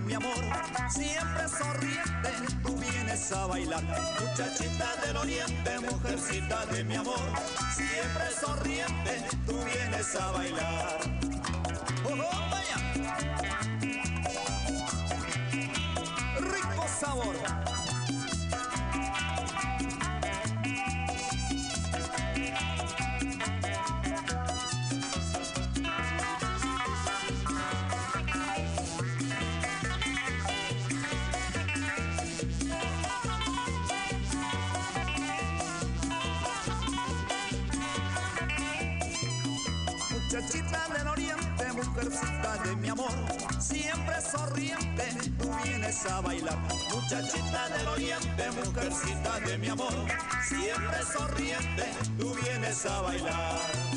mi amor, siempre sonriente, tú vienes a bailar. Muchachita del oriente, mujercita de mi amor, siempre sonriente, tú vienes a bailar. De mi amor, siempre sonriente, tú vienes a bailar. Muchachita del oriente, mujercita de mi amor, siempre sonriente, tú vienes a bailar.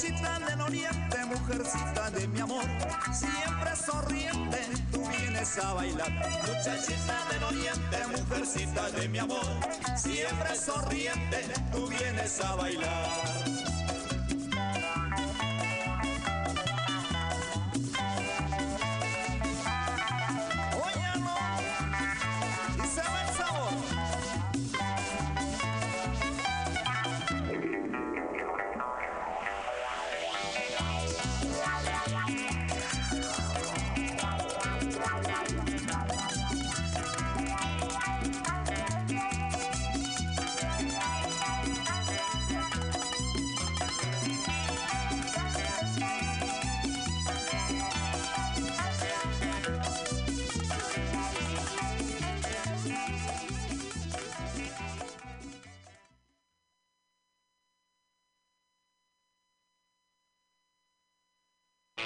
Muchachita del oriente, mujercita de mi amor, siempre sonriente, tú vienes a bailar. Muchachita del oriente, mujercita de mi amor, siempre sonriente, tú vienes a bailar.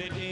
melody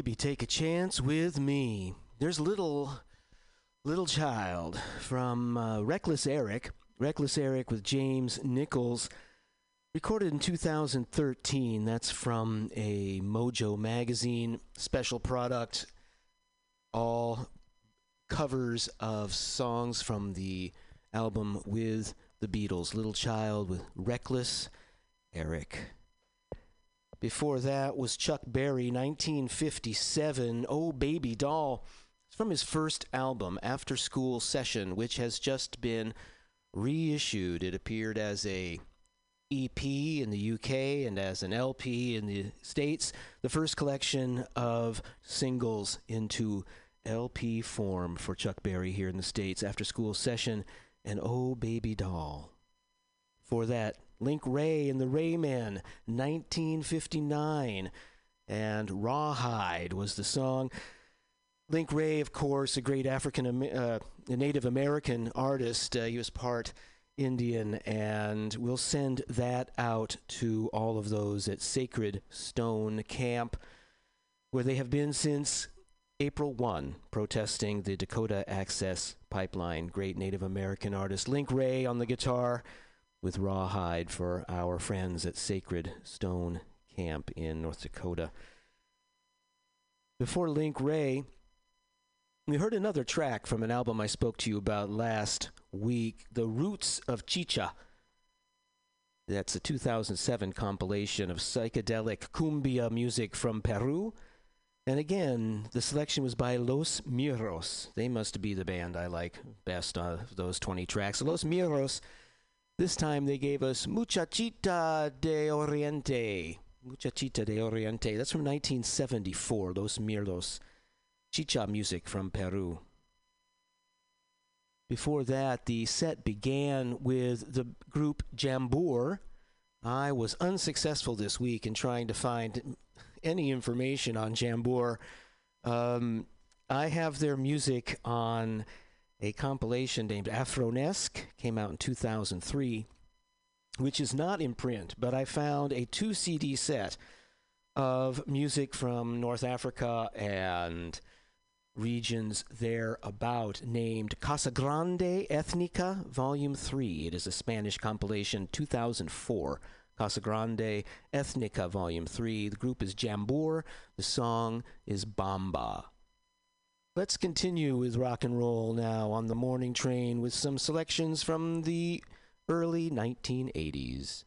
baby take a chance with me. There's little little child from uh, Reckless Eric, Reckless Eric with James Nichols, recorded in 2013. That's from a Mojo magazine special product. All covers of songs from the album with the Beatles. Little Child with Reckless Eric. Before that was Chuck Berry, 1957, Oh Baby Doll. It's from his first album, After School Session, which has just been reissued. It appeared as a EP in the UK and as an LP in the States, the first collection of singles into LP form for Chuck Berry here in the States, After School Session and Oh Baby Doll. For that, Link Wray and the Raymen, 1959, and Rawhide was the song. Link Wray, of course, a great African, uh, Native American artist. Uh, he was part Indian, and we'll send that out to all of those at Sacred Stone Camp, where they have been since April 1, protesting the Dakota Access Pipeline. Great Native American artist Link Wray on the guitar with Rawhide for our friends at Sacred Stone Camp in North Dakota. Before Link Wray, we heard another track from an album I spoke to you about last week, The Roots of Chicha. That's a 2007 compilation of psychedelic cumbia music from Peru. And again, the selection was by Los Mirlos. They must be the band I like best of those 20 tracks. Los Mirlos, this time they gave us Muchachita de Oriente. Muchachita de Oriente. That's from 1974, Los Mirlos. Chicha music from Peru. Before that, the set began with the group Jambour. I was unsuccessful this week in trying to find any information on Jambour. Um, I have their music on a compilation named Afronesque, came out in 2003, which is not in print, but I found a two CD set of music from North Africa and regions thereabout named Casa Grande Ethnica Volume 3. It is a Spanish compilation, 2004. Casa Grande Ethnica Volume 3. The group is Jambour. The song is Bamba. Let's continue with rock and roll now on the morning train with some selections from the early 1980s.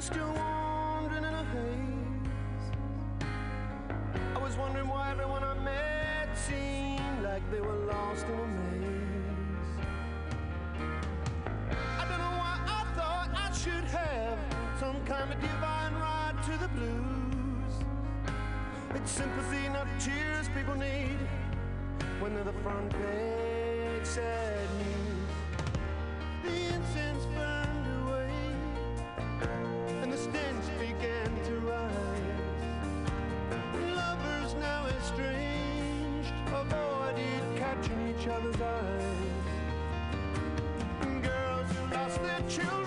was still wandering in a haze. I was wondering why everyone I met seemed like they were lost in a maze. I don't know why I thought I should have some kind of divine right to the blues. It's sympathy, not tears, people need when they're the front page sad news. children.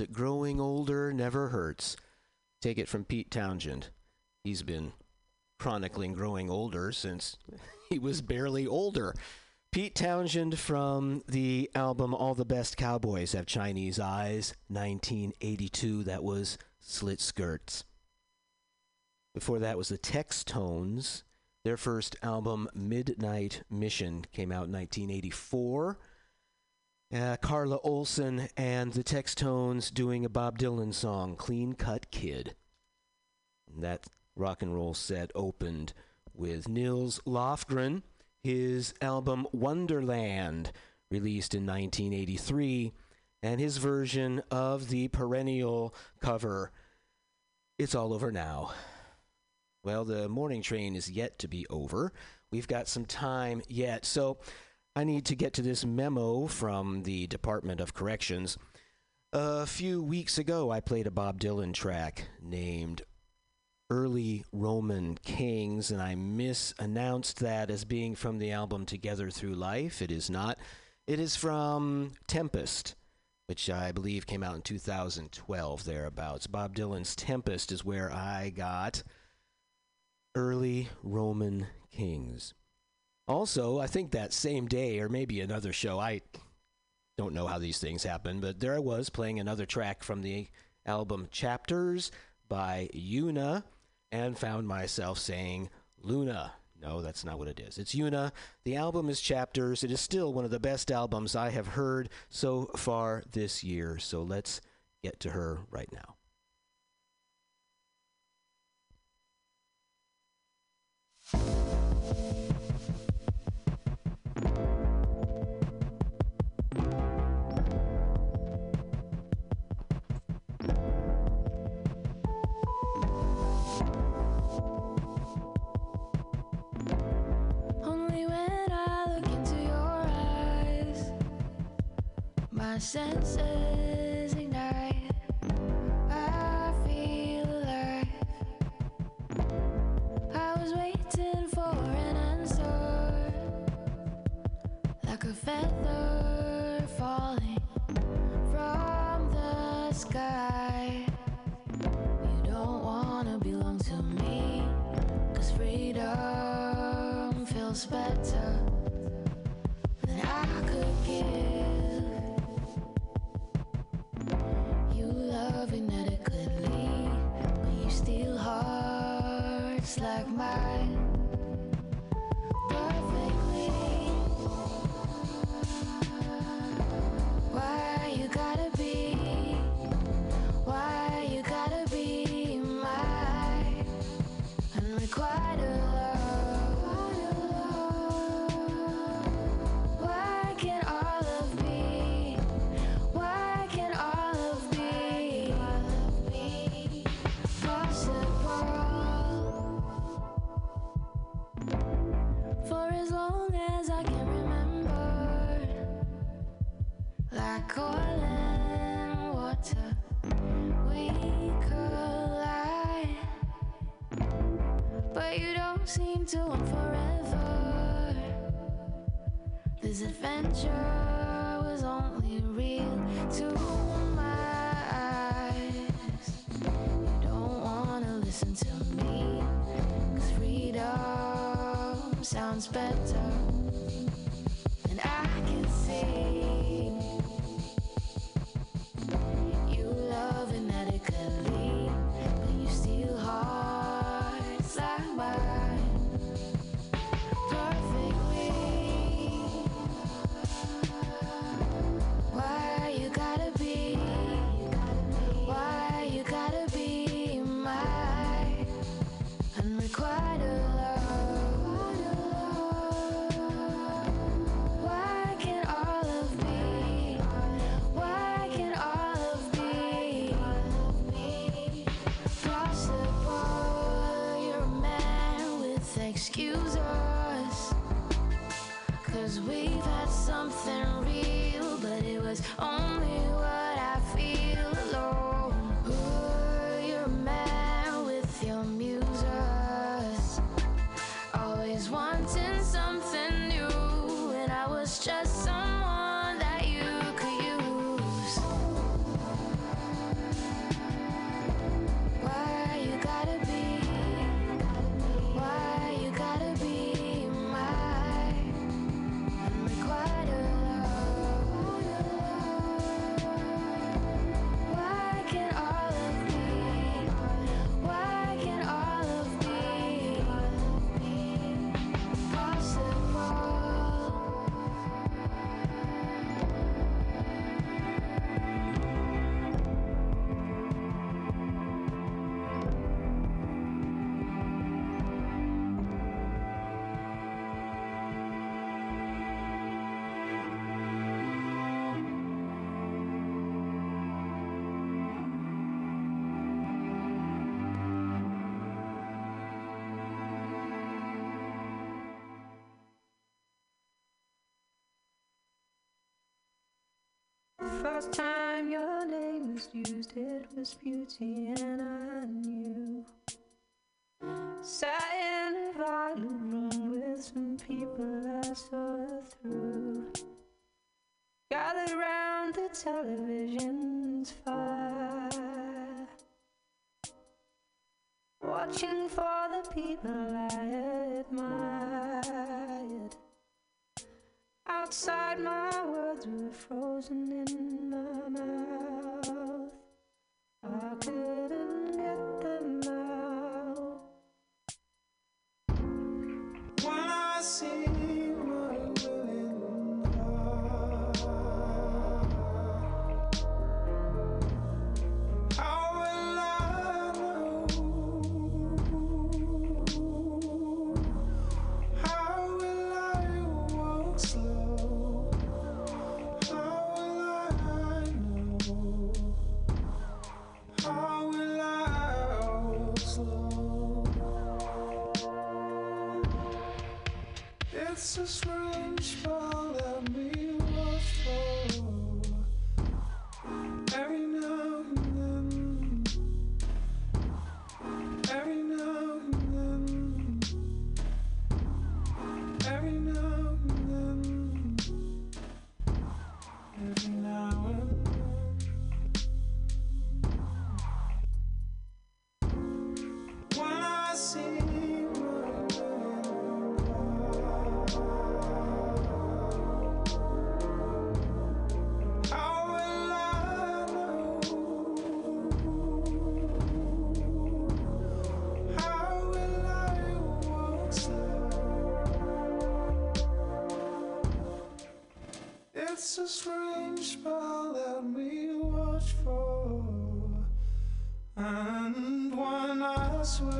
that growing older never hurts. Take it from Pete Townshend. He's been chronicling growing older since he was barely older. Pete Townshend from the album All the Best Cowboys Have Chinese Eyes, 1982. That was Slit Skirts. Before that was the Textones; Their first album, Midnight Mission, came out in 1984. Uh, Carla Olson and the Textones doing a Bob Dylan song, Clean Cut Kid. And that rock and roll set opened with Nils Lofgren, his album Wonderland, released in 1983, and his version of the perennial cover, It's All Over Now. Well, the morning train is yet to be over. We've got some time yet. So I need to get to this memo from the Department of Corrections. A few weeks ago, I played a Bob Dylan track named Early Roman Kings, and I misannounced that as being from the album Together Through Life. It is not. It is from Tempest, which I believe came out in 2012, thereabouts. Bob Dylan's Tempest is where I got early Roman kings. Also, I think that same day, or maybe another show, I don't know how these things happen, but there I was playing another track from the album Chapters by Yuna and found myself saying Luna. No, that's not what it is. It's Yuna. The album is Chapters. It is still one of the best albums I have heard so far this year. So let's get to her right now. Only I look into your eyes, my senses want forever. This adventure was only real to my eyes. You don't wanna listen to freedom sounds better. First time your name was used, it was beauty, and I knew. Sat in a violet room with some people I saw through. Gathered round the television's fire. Watching for the people I admire. Outside, my words were frozen in my mouth. I couldn't get. password.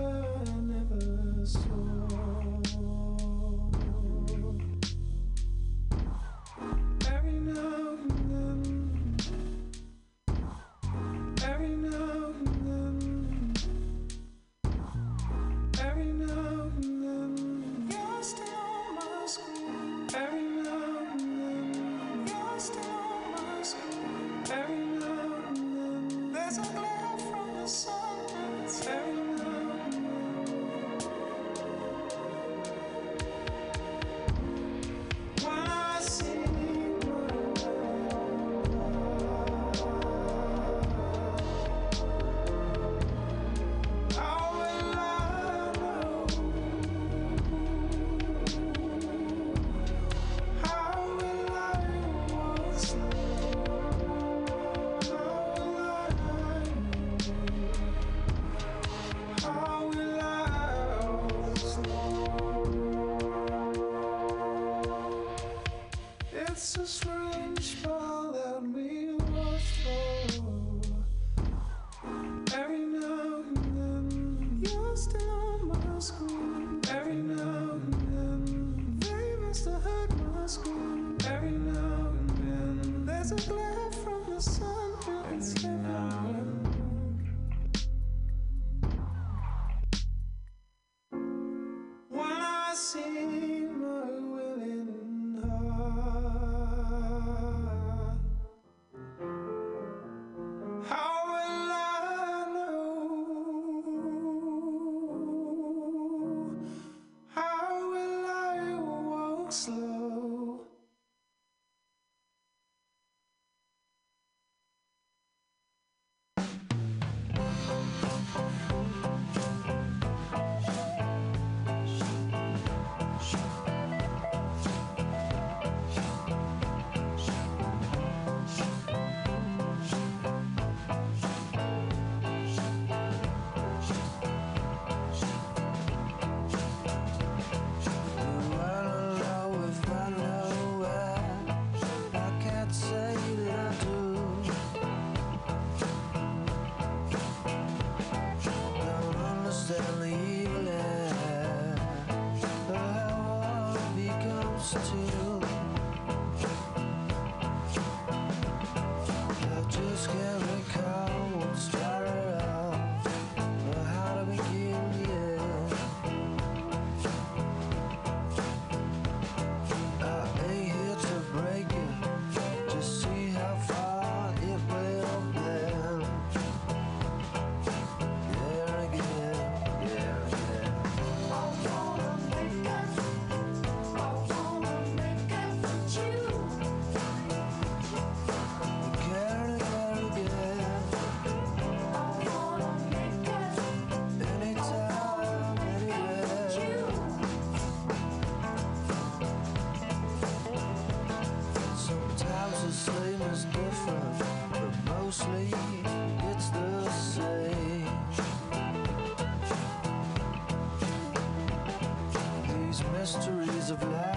Mysteries of life,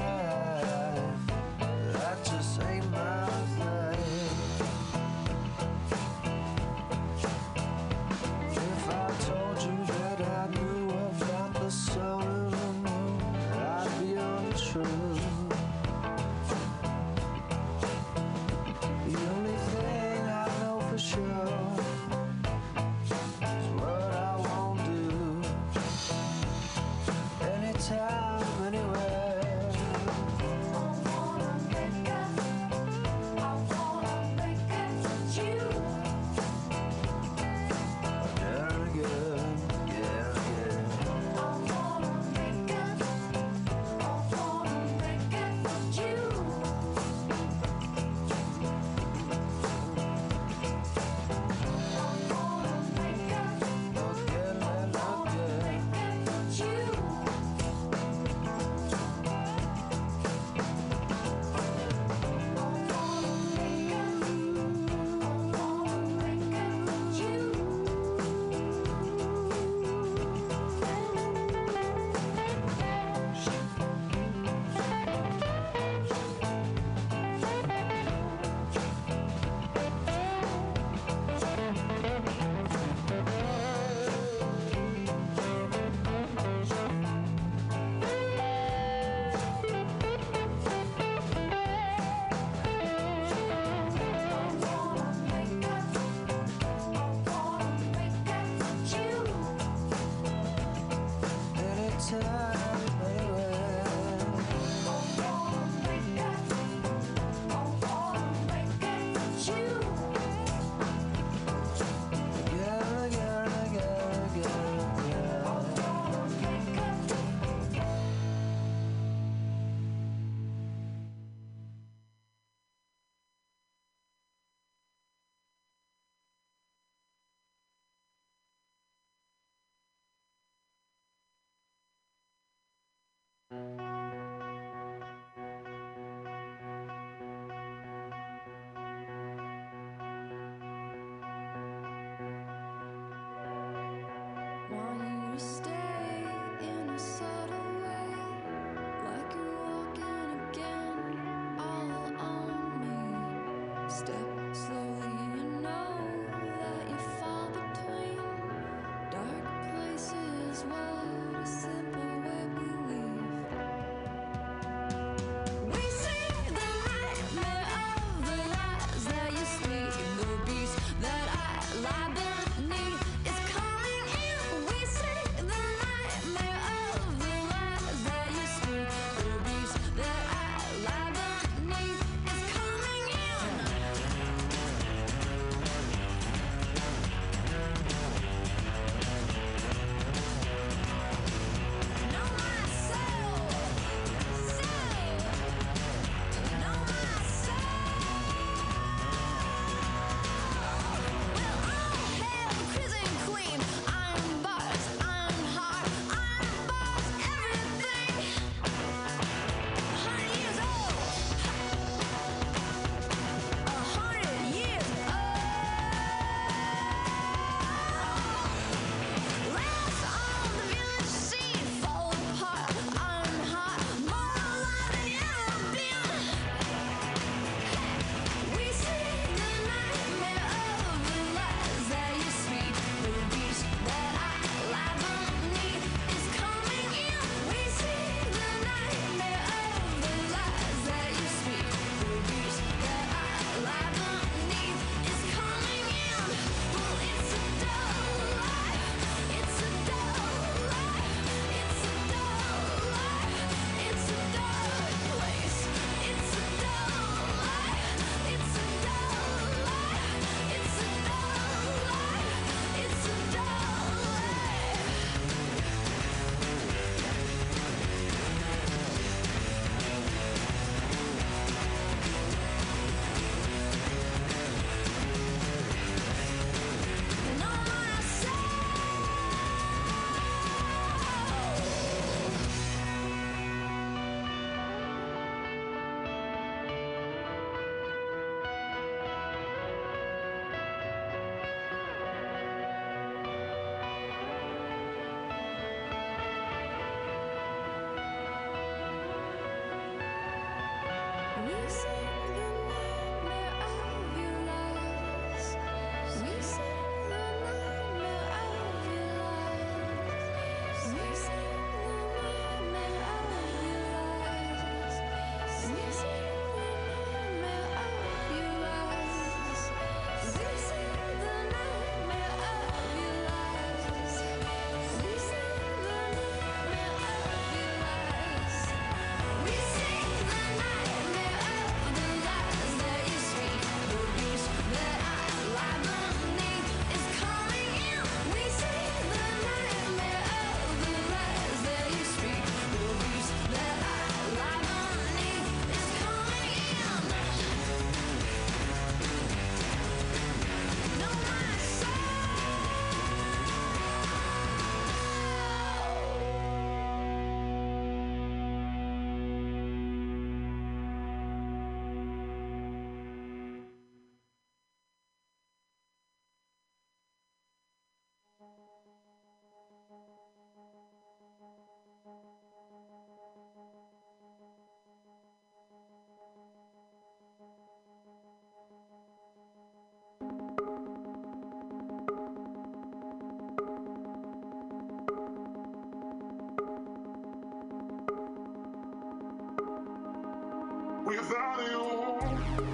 Without you,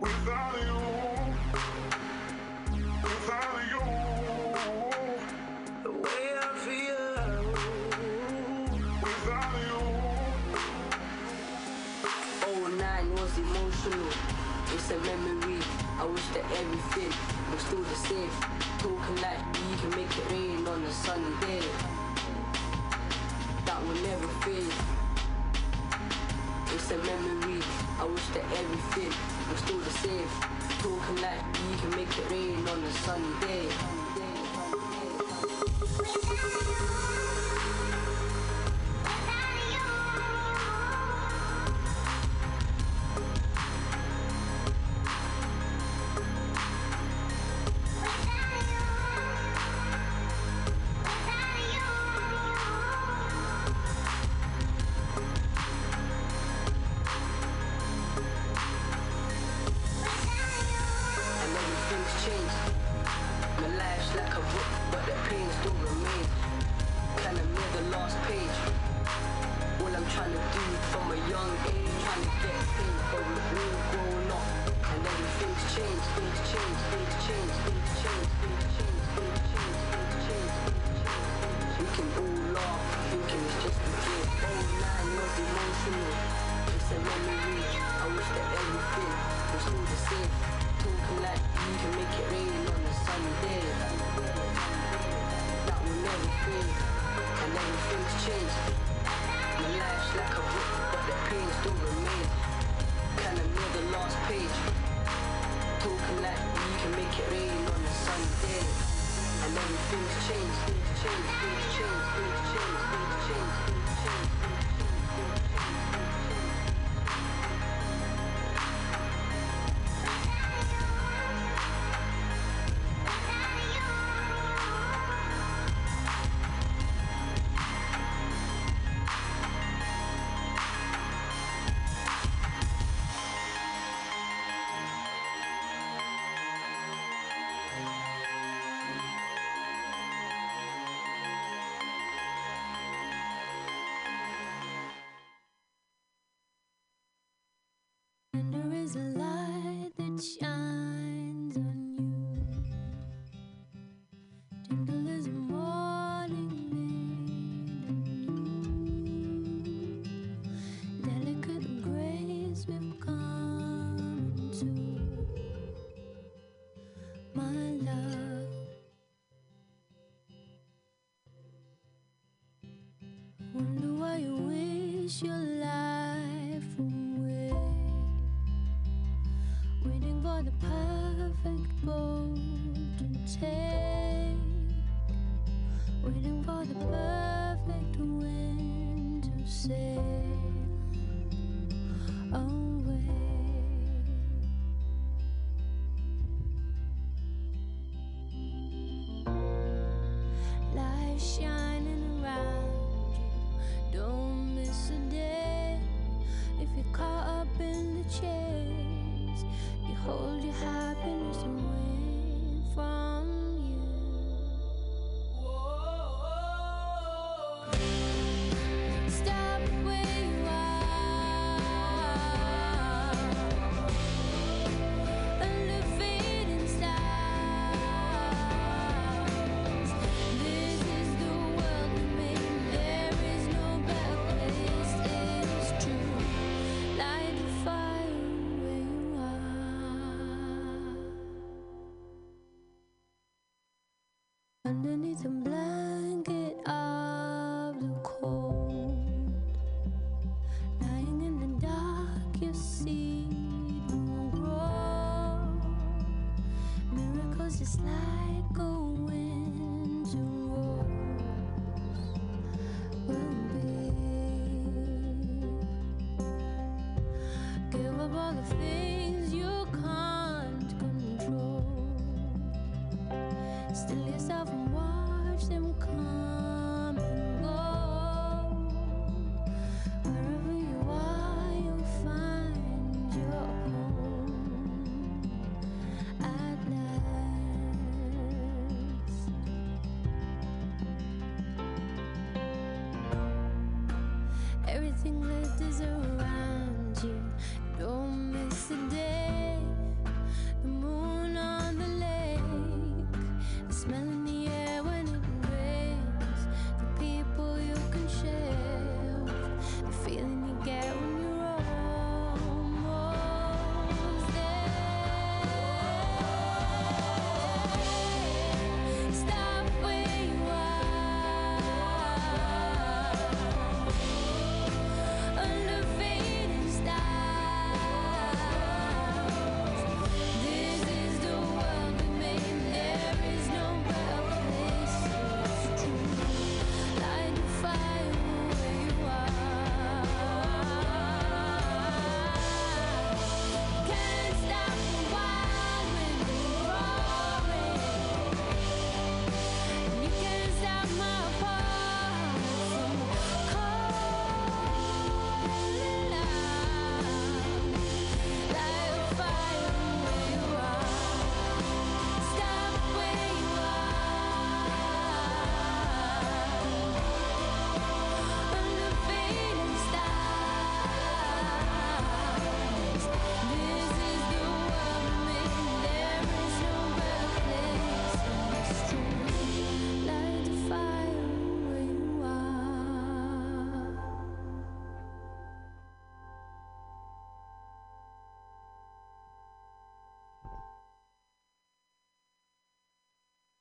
without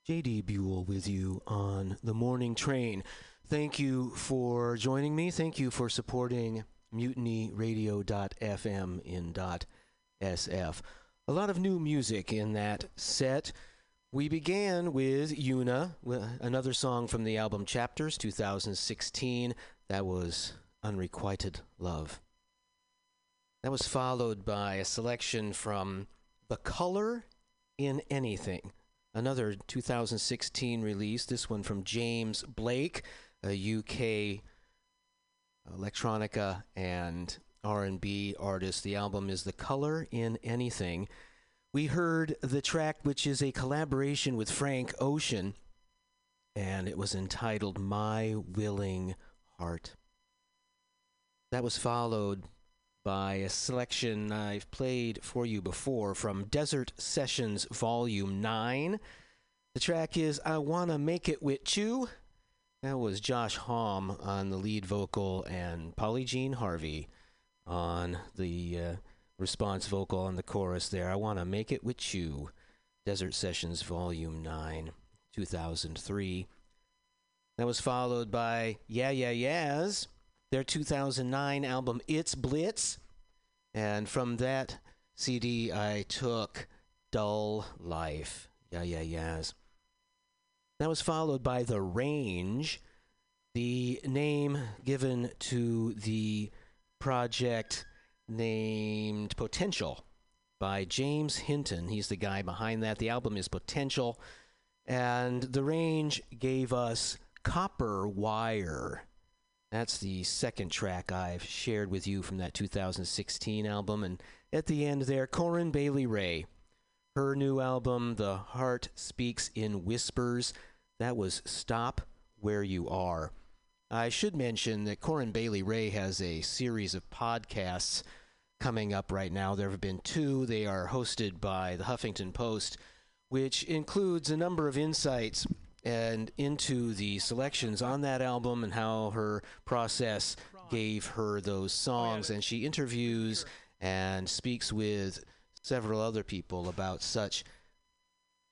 JD Buell with you on the morning train. Thank you for joining me. Thank you for supporting mutinyradio.fm in .sf. A lot of new music in that set. We began with Yuna, wi- another song from the album Chapters 2016. That was Unrequited Love. That was followed by a selection from The Color in Anything, another 2016 release. This one from James Blake, a UK electronica and R&B artist. The album is The Color in Anything. We heard the track which is a collaboration with Frank Ocean and it was entitled My Willing Heart. That was followed by a selection I've played for you before from Desert Sessions Volume 9. The track is I Wanna Make It With You. That was Josh Homme on the lead vocal and Polly Jean Harvey on the uh, response vocal on the chorus there. I Wanna Make It With You. Desert Sessions Volume 9, 2003. That was followed by Yeah Yeah Yeahs their 2009 album It's Blitz. And from that CD, I took Dull Life. Yeah, yeah, yes. That was followed by The Range, the name given to the project named Potential by James Hinton. He's the guy behind that. The album is Potential. And The Range gave us Copper Wire. That's the second track I've shared with you from that 2016 album. And at the end there, Corinne Bailey Rae. Her new album, The Heart Speaks in Whispers, that was Stop Where You Are. I should mention that Corinne Bailey Rae has a series of podcasts coming up right now. There have been two. They are hosted by the Huffington Post, which includes a number of insights and into the selections on that album and how her process gave her those songs. And she interviews and speaks with several other people about such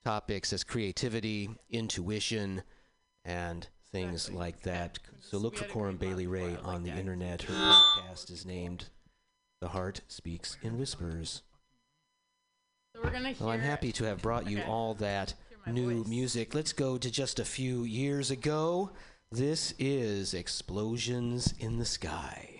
topics as creativity, intuition, and things like that. So look for Corinne Bailey Rae on the internet. Her podcast is named The Heart Speaks in Whispers. So we're gonna Well, I'm happy to have brought you all that new voice. music. Let's go to just a few years ago. This is Explosions in the Sky.